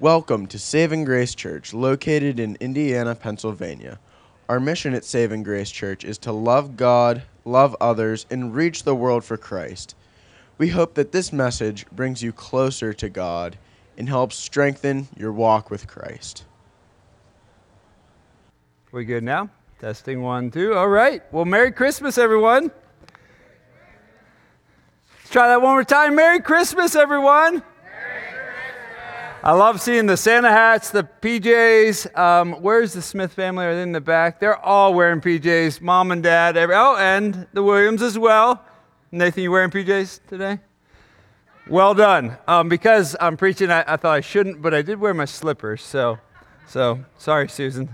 Welcome to Saving Grace Church, located in Indiana, Pennsylvania. Our mission at Saving Grace Church is to love God, love others, and reach the world for Christ. We hope that this message brings you closer to God and helps strengthen your walk with Christ. We good now? Testing one, two. All right. Well, Merry Christmas, everyone. Let's try that one more time. Merry Christmas, everyone. I love seeing the Santa hats, the PJs. Um, where's the Smith family? Are they in the back? They're all wearing PJs. Mom and dad. Every, oh, and the Williams as well. Nathan, you wearing PJs today? Well done. Um, because I'm preaching, I, I, thought I shouldn't, but I did wear my slippers. So, so sorry, Susan.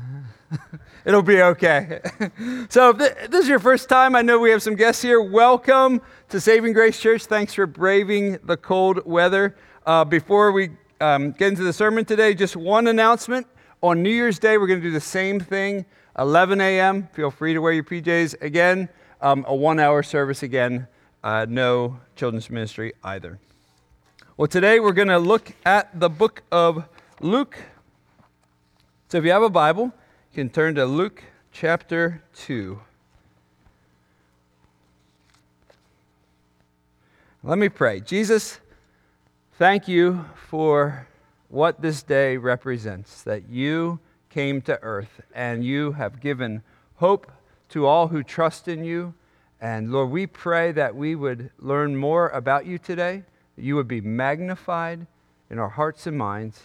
It'll be okay. so, if this is your first time, I know we have some guests here. Welcome to Saving Grace Church. Thanks for braving the cold weather. Uh, before we um, get into the sermon today, just one announcement. On New Year's Day, we're going to do the same thing 11 a.m. Feel free to wear your PJs. Again, um, a one hour service again. Uh, no children's ministry either. Well, today we're going to look at the book of Luke. So if you have a Bible, you can turn to Luke chapter 2. Let me pray. Jesus, Thank you for what this day represents that you came to earth and you have given hope to all who trust in you. And Lord, we pray that we would learn more about you today, that you would be magnified in our hearts and minds.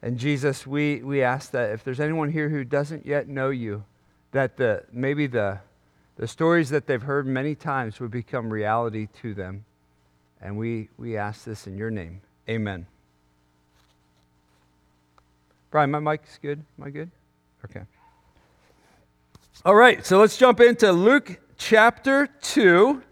And Jesus, we, we ask that if there's anyone here who doesn't yet know you, that the, maybe the, the stories that they've heard many times would become reality to them. And we, we ask this in your name. Amen. Brian, my mic's good. Am I good? Okay. All right, so let's jump into Luke chapter 2.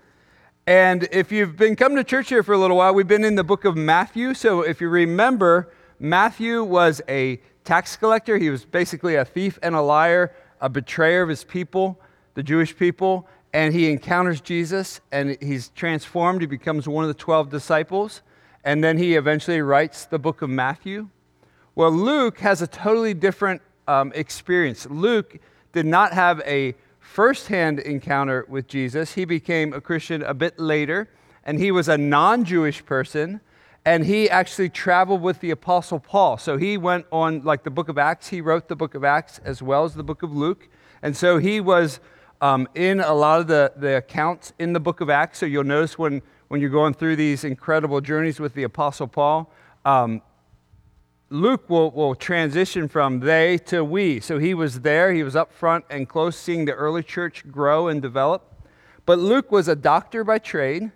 And if you've been coming to church here for a little while, we've been in the book of Matthew. So if you remember, Matthew was a tax collector. He was basically a thief and a liar, a betrayer of his people, the Jewish people and he encounters Jesus and he's transformed. He becomes one of the 12 disciples. And then he eventually writes the book of Matthew. Well, Luke has a totally different um, experience. Luke did not have a firsthand encounter with Jesus. He became a Christian a bit later, and he was a non Jewish person. And he actually traveled with the Apostle Paul. So he went on, like the book of Acts, he wrote the book of Acts as well as the book of Luke. And so he was um, in a lot of the, the accounts in the book of Acts. So you'll notice when, when you're going through these incredible journeys with the Apostle Paul, um, Luke will, will transition from they to we. So he was there, he was up front and close, seeing the early church grow and develop. But Luke was a doctor by trade,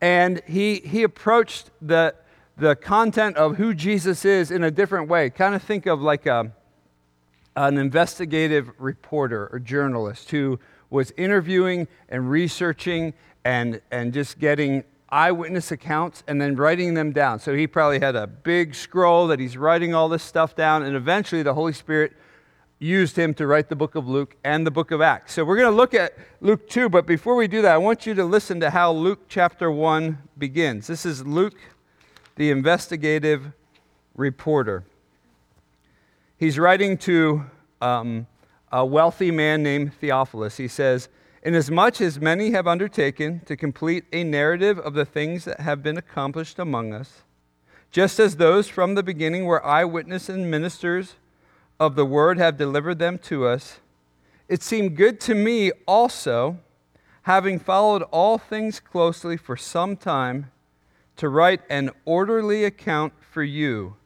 and he, he approached the, the content of who Jesus is in a different way. Kind of think of like a, an investigative reporter or journalist who was interviewing and researching and, and just getting eyewitness accounts and then writing them down. So he probably had a big scroll that he's writing all this stuff down, and eventually the Holy Spirit used him to write the book of Luke and the book of Acts. So we're going to look at Luke 2, but before we do that, I want you to listen to how Luke chapter 1 begins. This is Luke, the investigative reporter. He's writing to um, a wealthy man named Theophilus. He says, Inasmuch as many have undertaken to complete a narrative of the things that have been accomplished among us, just as those from the beginning were eyewitnesses and ministers of the word have delivered them to us, it seemed good to me also, having followed all things closely for some time, to write an orderly account for you,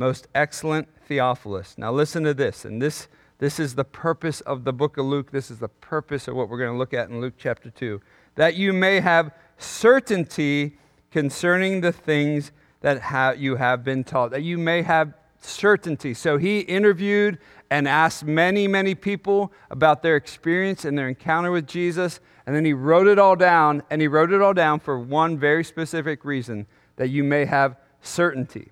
most excellent Theophilus. Now, listen to this, and this, this is the purpose of the book of Luke. This is the purpose of what we're going to look at in Luke chapter 2. That you may have certainty concerning the things that ha- you have been taught, that you may have certainty. So he interviewed and asked many, many people about their experience and their encounter with Jesus. And then he wrote it all down, and he wrote it all down for one very specific reason that you may have certainty.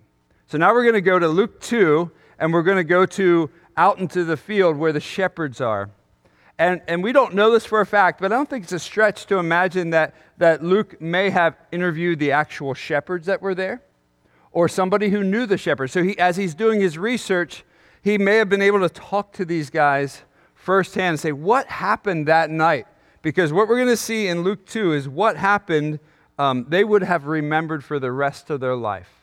So now we're going to go to Luke 2, and we're going to go to out into the field where the shepherds are. And, and we don't know this for a fact, but I don't think it's a stretch to imagine that, that Luke may have interviewed the actual shepherds that were there, or somebody who knew the shepherds. So he, as he's doing his research, he may have been able to talk to these guys firsthand and say, What happened that night? Because what we're going to see in Luke 2 is what happened, um, they would have remembered for the rest of their life.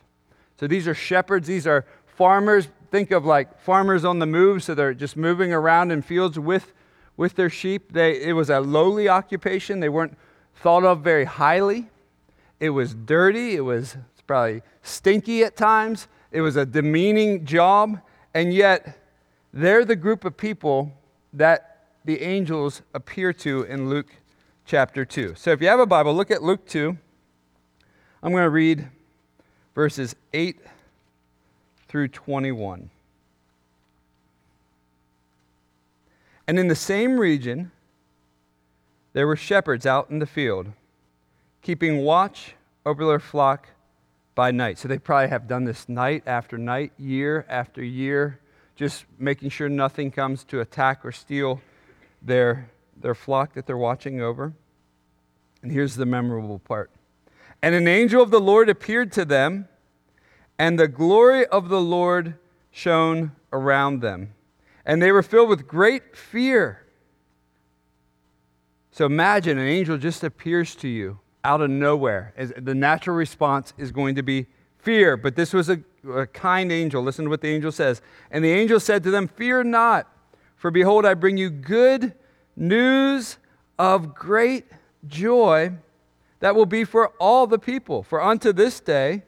So these are shepherds, these are farmers. Think of like farmers on the move, so they're just moving around in fields with, with their sheep. They, it was a lowly occupation, they weren't thought of very highly. It was dirty, it was probably stinky at times, it was a demeaning job, and yet they're the group of people that the angels appear to in Luke chapter 2. So if you have a Bible, look at Luke 2. I'm going to read verses 8 through 21. And in the same region, there were shepherds out in the field, keeping watch over their flock by night. So they probably have done this night after night, year after year, just making sure nothing comes to attack or steal their, their flock that they're watching over. And here's the memorable part. And an angel of the Lord appeared to them, and the glory of the Lord shone around them. And they were filled with great fear. So imagine an angel just appears to you out of nowhere. The natural response is going to be fear, but this was a, a kind angel. Listen to what the angel says. And the angel said to them, Fear not, for behold, I bring you good news of great joy that will be for all the people. For unto this day,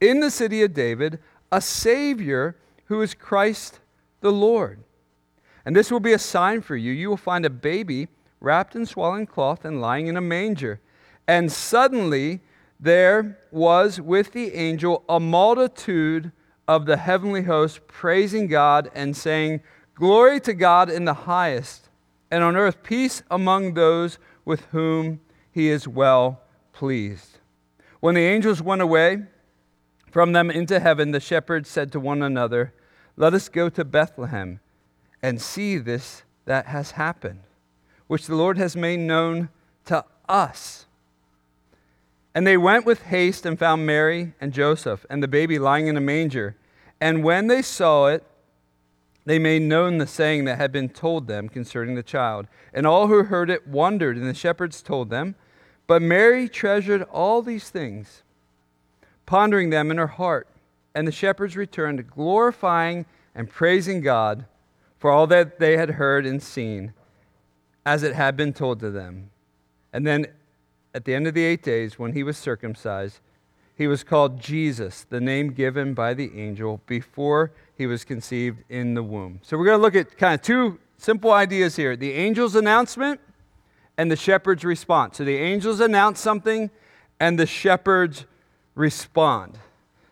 in the city of David, a Savior who is Christ the Lord. And this will be a sign for you. You will find a baby wrapped in swaddling cloth and lying in a manger. And suddenly there was with the angel a multitude of the heavenly host praising God and saying, Glory to God in the highest, and on earth peace among those with whom he is well pleased. When the angels went away from them into heaven, the shepherds said to one another, Let us go to Bethlehem and see this that has happened, which the Lord has made known to us. And they went with haste and found Mary and Joseph and the baby lying in a manger. And when they saw it, they made known the saying that had been told them concerning the child. And all who heard it wondered, and the shepherds told them. But Mary treasured all these things, pondering them in her heart. And the shepherds returned, glorifying and praising God for all that they had heard and seen, as it had been told to them. And then at the end of the eight days, when he was circumcised, he was called Jesus, the name given by the angel before he was conceived in the womb. So we're going to look at kind of two simple ideas here the angel's announcement and the shepherd's respond. So the angels announce something and the shepherds respond.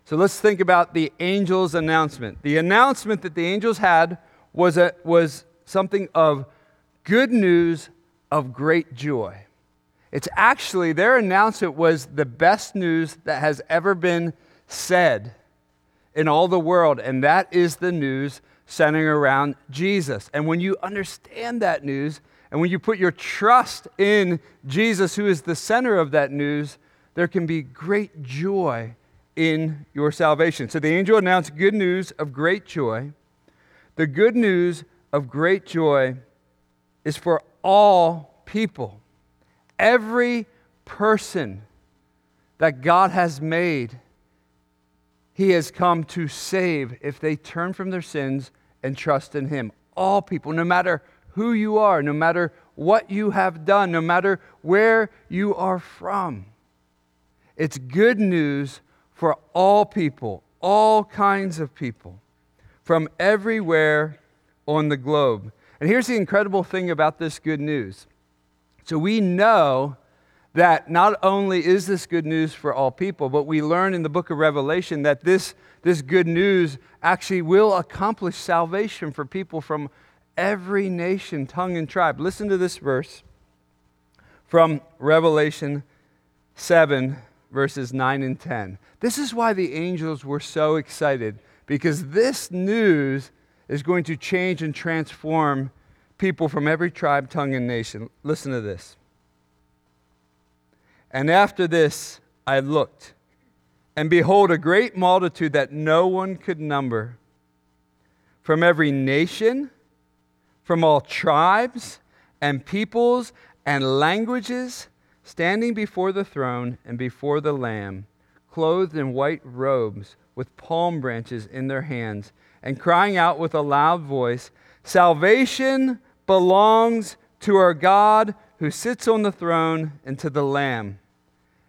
So let's think about the angel's announcement. The announcement that the angels had was, a, was something of good news of great joy. It's actually, their announcement was the best news that has ever been said in all the world, and that is the news centering around Jesus. And when you understand that news, and when you put your trust in Jesus, who is the center of that news, there can be great joy in your salvation. So the angel announced good news of great joy. The good news of great joy is for all people every person that God has made, He has come to save if they turn from their sins and trust in Him. All people, no matter who you are, no matter what you have done, no matter where you are from. It's good news for all people, all kinds of people, from everywhere on the globe. And here's the incredible thing about this good news so we know that not only is this good news for all people, but we learn in the book of Revelation that this, this good news actually will accomplish salvation for people from every nation, tongue, and tribe. Listen to this verse from Revelation 7, verses 9 and 10. This is why the angels were so excited, because this news is going to change and transform people from every tribe, tongue, and nation. Listen to this. And after this, I looked, And behold, a great multitude that no one could number, from every nation, from all tribes and peoples and languages, standing before the throne and before the Lamb, clothed in white robes, with palm branches in their hands, and crying out with a loud voice Salvation belongs to our God who sits on the throne and to the Lamb.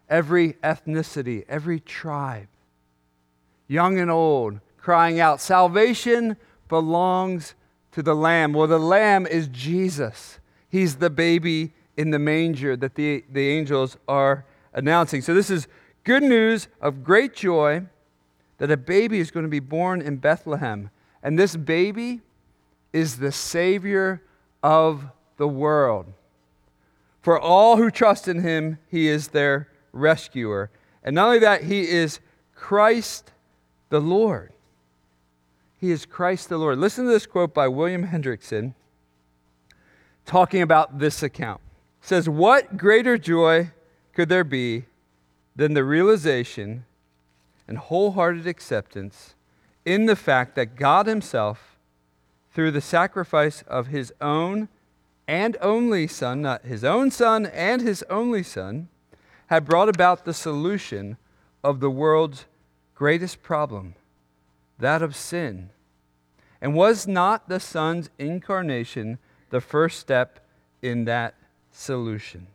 Every ethnicity, every tribe, young and old, crying out, Salvation belongs to the Lamb. Well, the Lamb is Jesus. He's the baby in the manger that the, the angels are announcing. So, this is good news of great joy that a baby is going to be born in Bethlehem. And this baby is the Savior of the world. For all who trust in him, he is their rescuer. And not only that, he is Christ the Lord. He is Christ the Lord. Listen to this quote by William Hendriksen talking about this account. It says, What greater joy could there be than the realization and wholehearted acceptance in the fact that God Himself, through the sacrifice of His own and only Son, not His own Son and His only Son, had brought about the solution of the world's greatest problem that of sin. And was not the Son's incarnation the first step in that solution?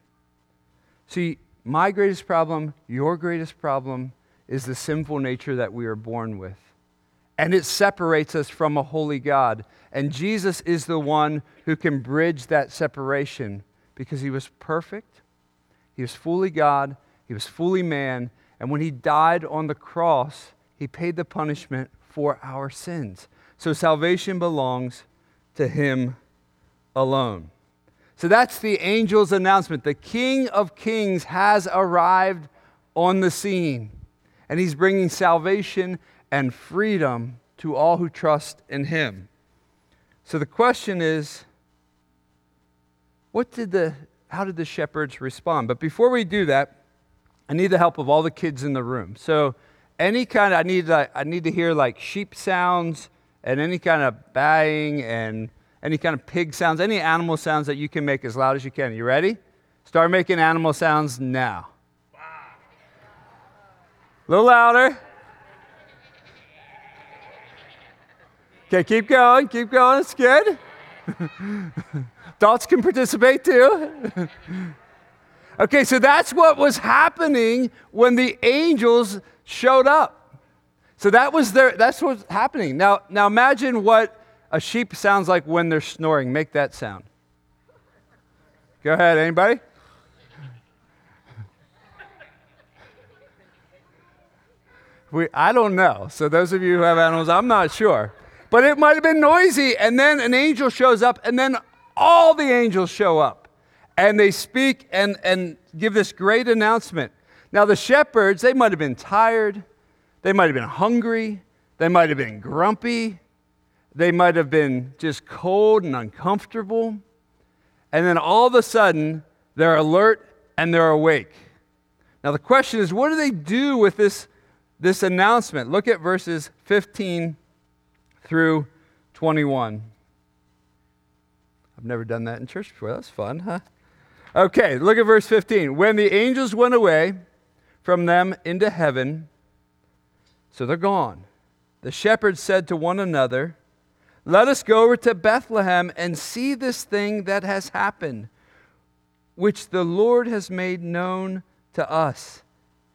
See, my greatest problem, your greatest problem, is the sinful nature that we are born with. And it separates us from a holy God. And Jesus is the one who can bridge that separation because he was perfect, he was fully God, he was fully man. And when he died on the cross, he paid the punishment for our sins. So salvation belongs to him alone. So that's the angel's announcement. The King of Kings has arrived on the scene, and he's bringing salvation and freedom to all who trust in him. So the question is what did the how did the shepherds respond? But before we do that, I need the help of all the kids in the room. So any kind of I need to, I need to hear like sheep sounds and any kind of baying and any kind of pig sounds, any animal sounds that you can make as loud as you can. You ready? Start making animal sounds now. A little louder. Okay, keep going, keep going. It's good. Adults can participate too. okay, so that's what was happening when the angels showed up. So that was their, that's what's happening. Now, now imagine what a sheep sounds like when they're snoring. Make that sound. Go ahead, anybody? We, I don't know. So, those of you who have animals, I'm not sure. But it might have been noisy. And then an angel shows up, and then all the angels show up. And they speak and, and give this great announcement. Now, the shepherds, they might have been tired. They might have been hungry. They might have been grumpy. They might have been just cold and uncomfortable. And then all of a sudden, they're alert and they're awake. Now, the question is what do they do with this, this announcement? Look at verses 15 through 21. I've never done that in church before. That's fun, huh? Okay, look at verse 15. When the angels went away from them into heaven, so they're gone. The shepherds said to one another, Let us go over to Bethlehem and see this thing that has happened, which the Lord has made known to us.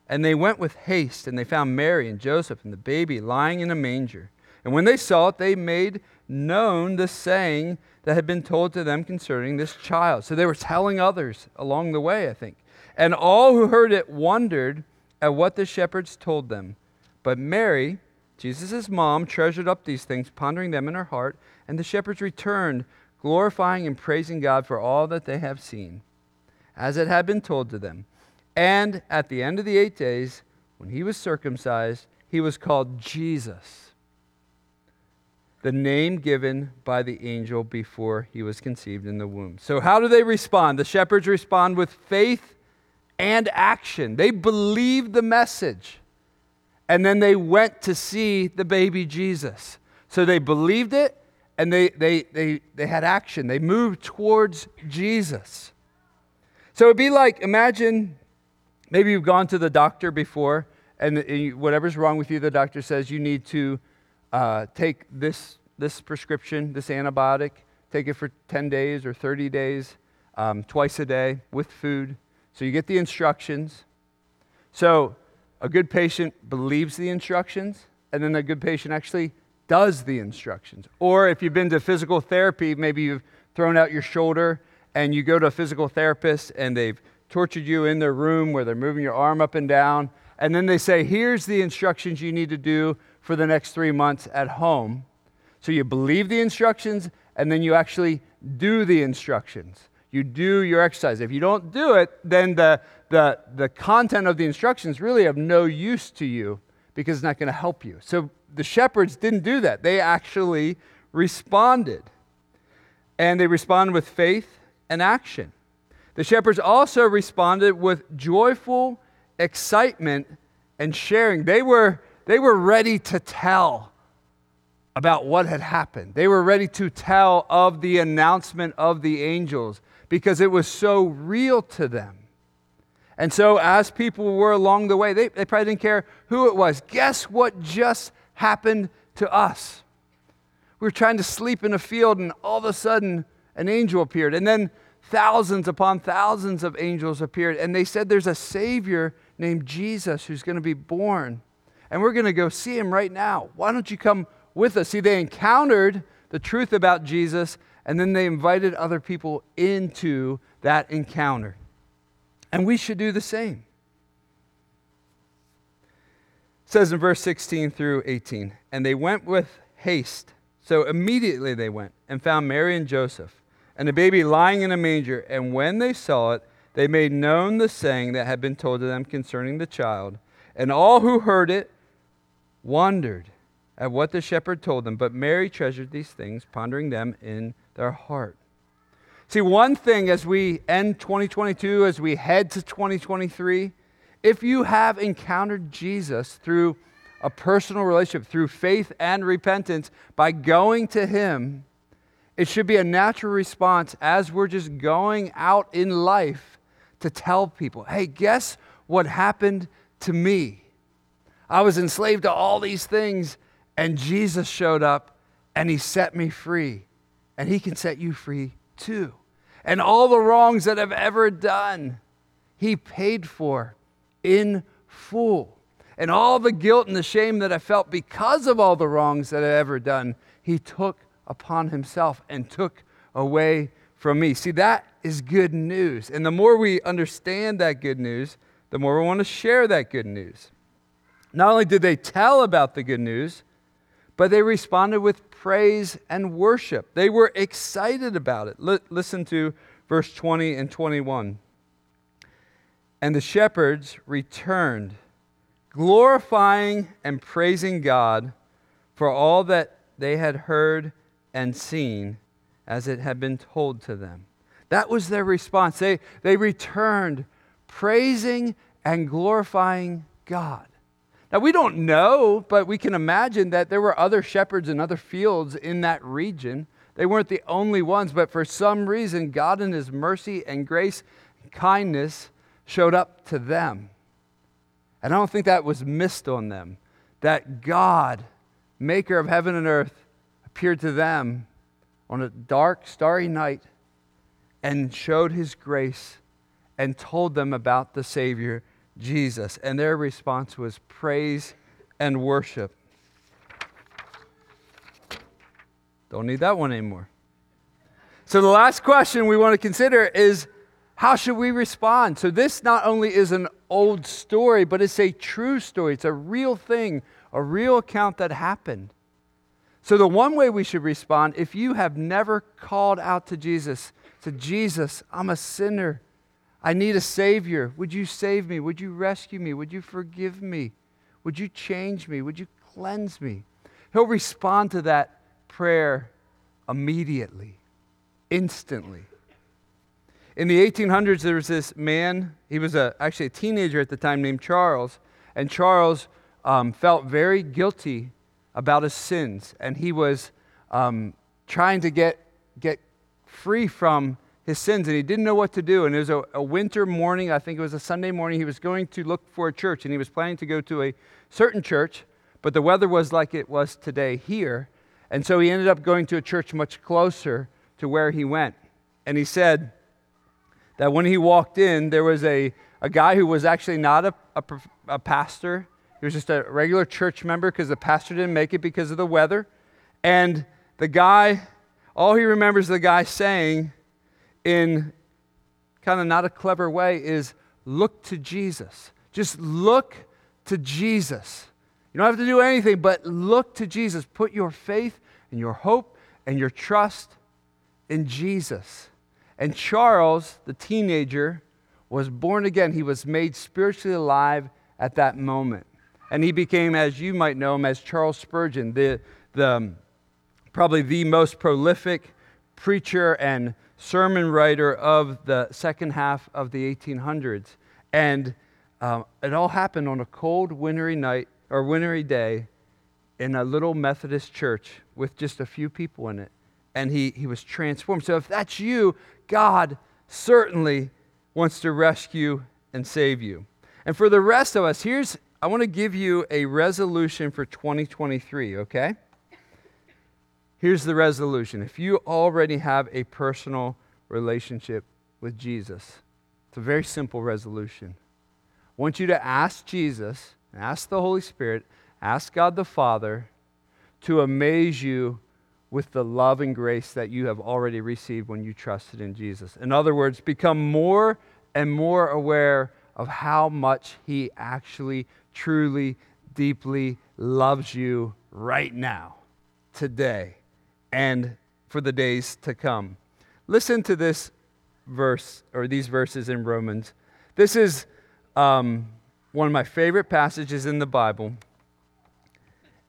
And they went with haste, and they found Mary and Joseph and the baby lying in a manger. And when they saw it, they made known the saying that had been told to them concerning this child. So they were telling others along the way, I think. And all who heard it wondered at what the shepherds told them. But Mary, Jesus' mom, treasured up these things, pondering them in her heart. And the shepherds returned, glorifying and praising God for all that they have seen, as it had been told to them. And at the end of the eight days, when he was circumcised, he was called Jesus, the name given by the angel before he was conceived in the womb. So, how do they respond? The shepherds respond with faith and action. They believe the message and then they went to see the baby Jesus. So they believed it and they, they, they, they had action. They moved towards Jesus. So it'd be like imagine maybe you've gone to the doctor before, and whatever's wrong with you, the doctor says you need to uh, take this, this prescription, this antibiotic, take it for 10 days or 30 days, um, twice a day with food. So you get the instructions. So a good patient believes the instructions, and then a good patient actually does the instructions. Or if you've been to physical therapy, maybe you've thrown out your shoulder and you go to a physical therapist and they've tortured you in their room where they're moving your arm up and down. And then they say, here's the instructions you need to do for the next three months at home. So you believe the instructions and then you actually do the instructions. You do your exercise. If you don't do it, then the, the, the content of the instructions really have no use to you because it's not going to help you. So the shepherds didn't do that. They actually responded. And they responded with faith and action. The shepherds also responded with joyful excitement and sharing. They were, they were ready to tell about what had happened. They were ready to tell of the announcement of the angels because it was so real to them. And so, as people were along the way, they, they probably didn't care who it was. Guess what just happened to us? We were trying to sleep in a field, and all of a sudden, an angel appeared. And then thousands upon thousands of angels appeared. And they said, There's a Savior named Jesus who's going to be born. And we're going to go see him right now. Why don't you come with us? See, they encountered the truth about Jesus, and then they invited other people into that encounter. And we should do the same. It says in verse 16 through 18, and they went with haste. So immediately they went and found Mary and Joseph and the baby lying in a manger. And when they saw it, they made known the saying that had been told to them concerning the child. And all who heard it wondered at what the shepherd told them. But Mary treasured these things, pondering them in their heart. See, one thing as we end 2022, as we head to 2023, if you have encountered Jesus through a personal relationship, through faith and repentance, by going to Him, it should be a natural response as we're just going out in life to tell people, hey, guess what happened to me? I was enslaved to all these things, and Jesus showed up and He set me free. And He can set you free too and all the wrongs that I've ever done, He paid for in full. And all the guilt and the shame that I felt because of all the wrongs that I've ever done, He took upon Himself and took away from me. See, that is good news. And the more we understand that good news, the more we want to share that good news. Not only did they tell about the good news, but they responded with praise and worship. They were excited about it. L- listen to verse 20 and 21. And the shepherds returned, glorifying and praising God for all that they had heard and seen as it had been told to them. That was their response. They, they returned praising and glorifying God. Now, we don't know, but we can imagine that there were other shepherds in other fields in that region. They weren't the only ones, but for some reason, God, in His mercy and grace and kindness, showed up to them. And I don't think that was missed on them. That God, maker of heaven and earth, appeared to them on a dark, starry night and showed His grace and told them about the Savior Jesus. And their response was praise and worship. Don't need that one anymore. So, the last question we want to consider is how should we respond? So, this not only is an old story, but it's a true story. It's a real thing, a real account that happened. So, the one way we should respond, if you have never called out to Jesus, to Jesus, I'm a sinner. I need a Savior. Would you save me? Would you rescue me? Would you forgive me? Would you change me? Would you cleanse me? He'll respond to that prayer immediately, instantly. In the 1800s, there was this man, he was a, actually a teenager at the time named Charles, and Charles um, felt very guilty about his sins, and he was um, trying to get, get free from his sins, and he didn't know what to do. And it was a, a winter morning, I think it was a Sunday morning. He was going to look for a church, and he was planning to go to a certain church, but the weather was like it was today here. And so he ended up going to a church much closer to where he went. And he said that when he walked in, there was a, a guy who was actually not a, a, a pastor. He was just a regular church member because the pastor didn't make it because of the weather. And the guy, all he remembers the guy saying in kind of not a clever way is look to Jesus. Just look to Jesus. You don't have to do anything, but look to Jesus. Put your faith and your hope and your trust in Jesus. And Charles, the teenager, was born again. He was made spiritually alive at that moment. And he became, as you might know him, as Charles Spurgeon, the, the, probably the most prolific preacher and sermon writer of the second half of the 1800s. And um, it all happened on a cold, wintry night or wintry day in a little Methodist church with just a few people in it. And he, he was transformed. So if that's you, God certainly wants to rescue and save you. And for the rest of us, here's I want to give you a resolution for 2023, okay? Here's the resolution. If you already have a personal relationship with Jesus, it's a very simple resolution. I want you to ask Jesus, ask the Holy Spirit, ask God the Father to amaze you with the love and grace that you have already received when you trusted in Jesus. In other words, become more and more aware of how much He actually, truly, deeply loves you right now, today and for the days to come. Listen to this verse, or these verses in Romans. This is um, one of my favorite passages in the Bible.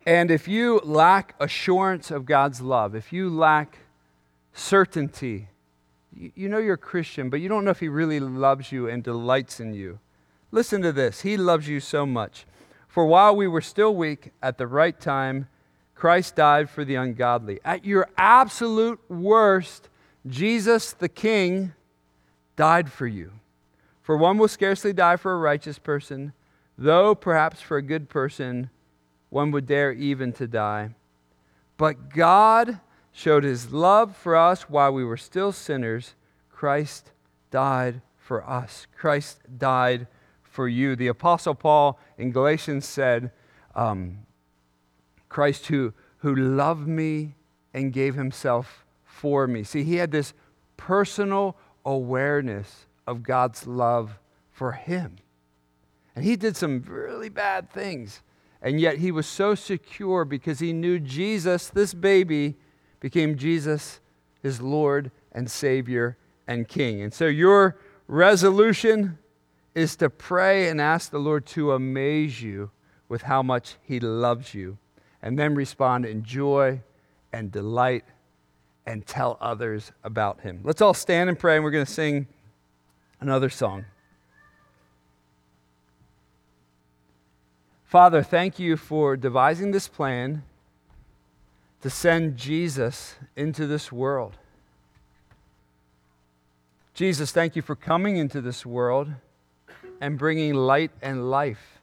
And if you lack assurance of God's love, if you lack certainty, you, know you're a Christian, but you don't know if He really loves you and delights in you. Listen to this He loves you so much. For while we were still weak, at the right time, Christ died for the ungodly. At your absolute worst, Jesus the King died for you. For one will scarcely die for a righteous person, though perhaps for a good person one would dare even to die. But God showed his love for us while we were still sinners. Christ died for us. Christ died for you. The Apostle Paul in Galatians said, um, Christ who, who loved me and gave himself for me. See, he had this personal awareness of God's love for him. And he did some really bad things. And yet he was so secure because he knew Jesus, this baby, became Jesus, his Lord and Savior and King. And so your resolution is to pray and ask the Lord to amaze you with how much he loves you and then respond in joy and delight and tell others about him. Let's all stand and pray, and we're going to sing another song. Father, thank you for devising this plan to send Jesus into this world. Jesus, thank you for coming into this world and bringing light and life.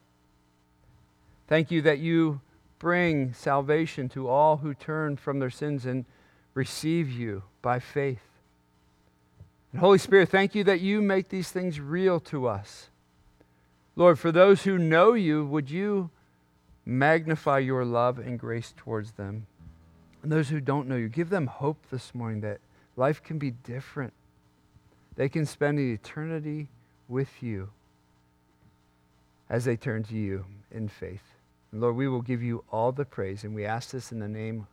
Thank you that you bring salvation to all who turn from their sins and receive you by faith. And Holy Spirit, thank you that you make these things real to us. Lord, for those who know you, would you magnify your love and grace towards them? And those who don't know you, give them hope this morning that life can be different. They can spend an eternity with you as they turn to you in faith. Lord, we will give you all the praise, and we ask this in the name